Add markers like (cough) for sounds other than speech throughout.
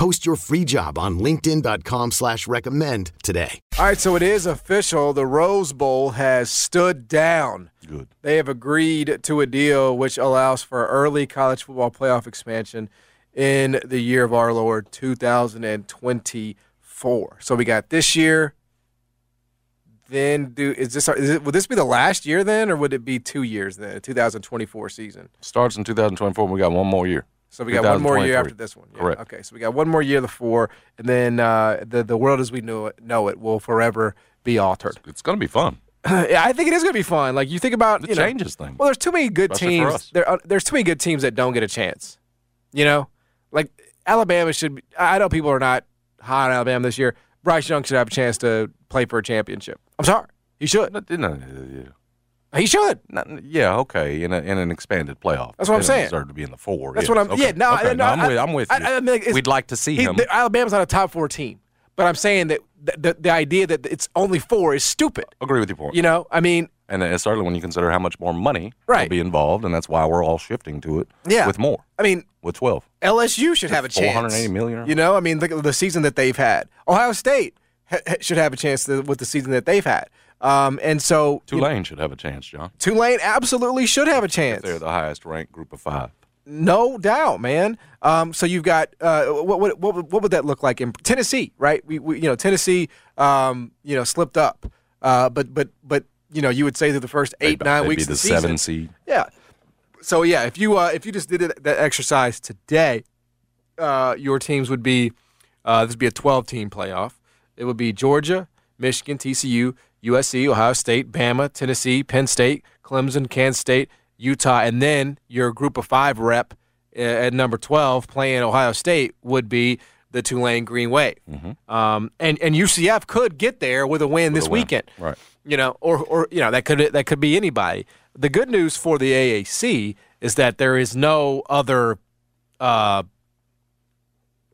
Post your free job on LinkedIn.com slash recommend today. All right, so it is official. The Rose Bowl has stood down. Good. They have agreed to a deal which allows for early college football playoff expansion in the year of our Lord 2024. So we got this year. Then do is this is it, would this be the last year then, or would it be two years then, 2024 season? Starts in 2024, and we got one more year. So we got one more year after this one. Yeah, Correct. Okay, so we got one more year the four, and then uh, the the world as we know it know it will forever be altered. It's going to be fun. (laughs) yeah, I think it is going to be fun. Like you think about It you know, changes things. Well, there's too many good Especially teams. There, uh, there's too many good teams that don't get a chance. You know, like Alabama should. Be, I know people are not high on Alabama this year. Bryce Young should have a chance to play for a championship. I'm sorry, he should. No, no, yeah. He should. Not- yeah, okay, in, a, in an expanded playoff. That's what I'm saying. Deserve to be in the four. That's yes. what I'm. Okay. Yeah, no, okay. no, I'm I- with. I'm with I- you. I mean, like, We'd like to see he- him. the- Alabama's not a top four team, but I'm saying that the, the, the idea that it's only four is stupid. I Agree with your point. You know, I mean, and certainly when you consider how much more money Right. will be involved, and that's why we're all shifting to it. Yeah. With more. I mean, With 12. LSU should have a chance. 480 million. You know, I mean, at the season that they've had. Ohio State ha- should have a chance to, with the season that they've had. Um, and so you Tulane should have a chance, John. Tulane absolutely should have a chance. They're the highest ranked group of five. No doubt, man. Um, so you've got uh, what, what what would- what would that look like in Tennessee, right? We, we you know Tennessee, um, you know slipped up, uh, but but but you know you would say that the first 8 They'd- nine they'd weeks be the season, seven seed. yeah. So yeah, if you uh, if you just did it, that exercise today, uh, your teams would be uh, this would be a 12 team playoff. It would be Georgia, Michigan, TCU, USC, Ohio State, Bama, Tennessee, Penn State, Clemson, Kansas State, Utah, and then your group of five rep uh, at number 12 playing Ohio State would be the Tulane Green Wave. Um, and and UCF could get there with a win this Mm-hmm. a win. weekend Right. you know, or or you know that could that could be anybody. The good news for the AAC is that there is no other uh,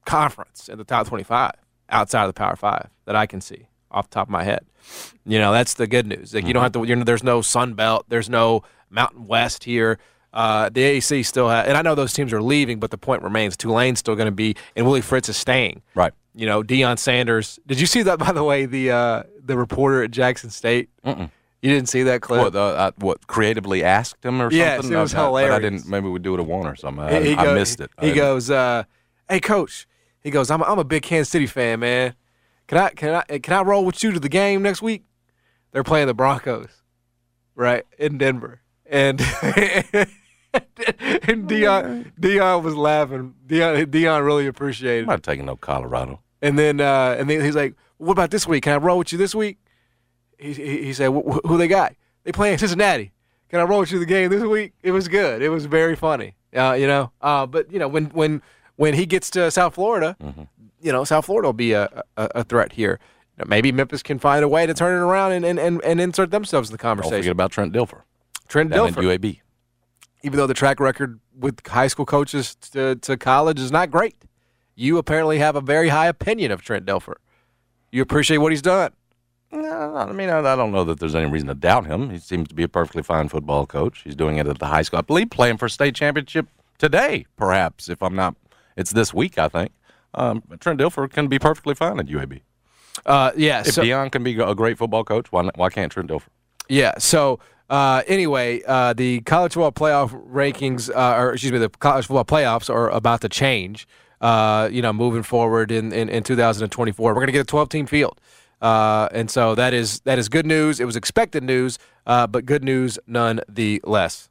conference in the top twenty-five outside of the Power Five that I can see off the top of my head. You know, that's the good news. Like you don't have to. You know, there's no Sun Belt. There's no Mountain West here. Uh, the AAC still has, and I know those teams are leaving, but the point remains: Tulane's still going to be, and Willie Fritz is staying. Right. You know, Deion Sanders. Did you see that, by the way? The uh, the reporter at Jackson State. Mm-mm. You didn't see that clip. What, uh, I, what, creatively asked him or Yes, something? it was I- I- But I hilarious. didn't, maybe we would do it at one or something. I, He- he I go- missed it. He goes, uh, "Hey, coach." He goes, "I'm a, I'm a big Kansas City fan, man. Can I can I can I roll with you to the game next week? They're playing the Broncos, right in Denver." And (laughs) and Deion Deion was laughing. Deion Deion really appreciated. I'm not taking no Colorado. And then uh, and then he's like, "What about this week? Can I roll with you this week?" He he, he said, "Wh- wh- "Who they got? They playing Cincinnati. Can I roll with you the game this week?" It was good. It was very funny. Uh, you know, uh, but you know when when when he gets to South Florida, mm-hmm. you know South Florida will be a, a, a threat here. You know, maybe Memphis can find a way to turn it around and and, and, and insert themselves in the Don't forget conversation. about Trent Dilfer Trent down Dilfer, UAB. even though the track record with high school coaches to, to college is not great, you apparently have a very high opinion of Trent Dilfer. You appreciate what he's done. No, I mean, I, I don't know that there's any reason to doubt him. He seems to be a perfectly fine football coach. He's doing it at the high school. I believe playing for state championship today, perhaps, if I'm not. It's this week, I think. Um, Trent Dilfer can be perfectly fine at UAB. Uh, yeah. If so- Deion can be a great football coach, why, not, why can't Trent Dilfer? Yeah. So uh, anyway, uh, the college football playoff rankings, uh, or excuse me, the college football playoffs are about to change. Uh, you know, moving forward in, in, in 2024, we're going to get a 12 team field, uh, and so that is that is good news. It was expected news, uh, but good news nonetheless.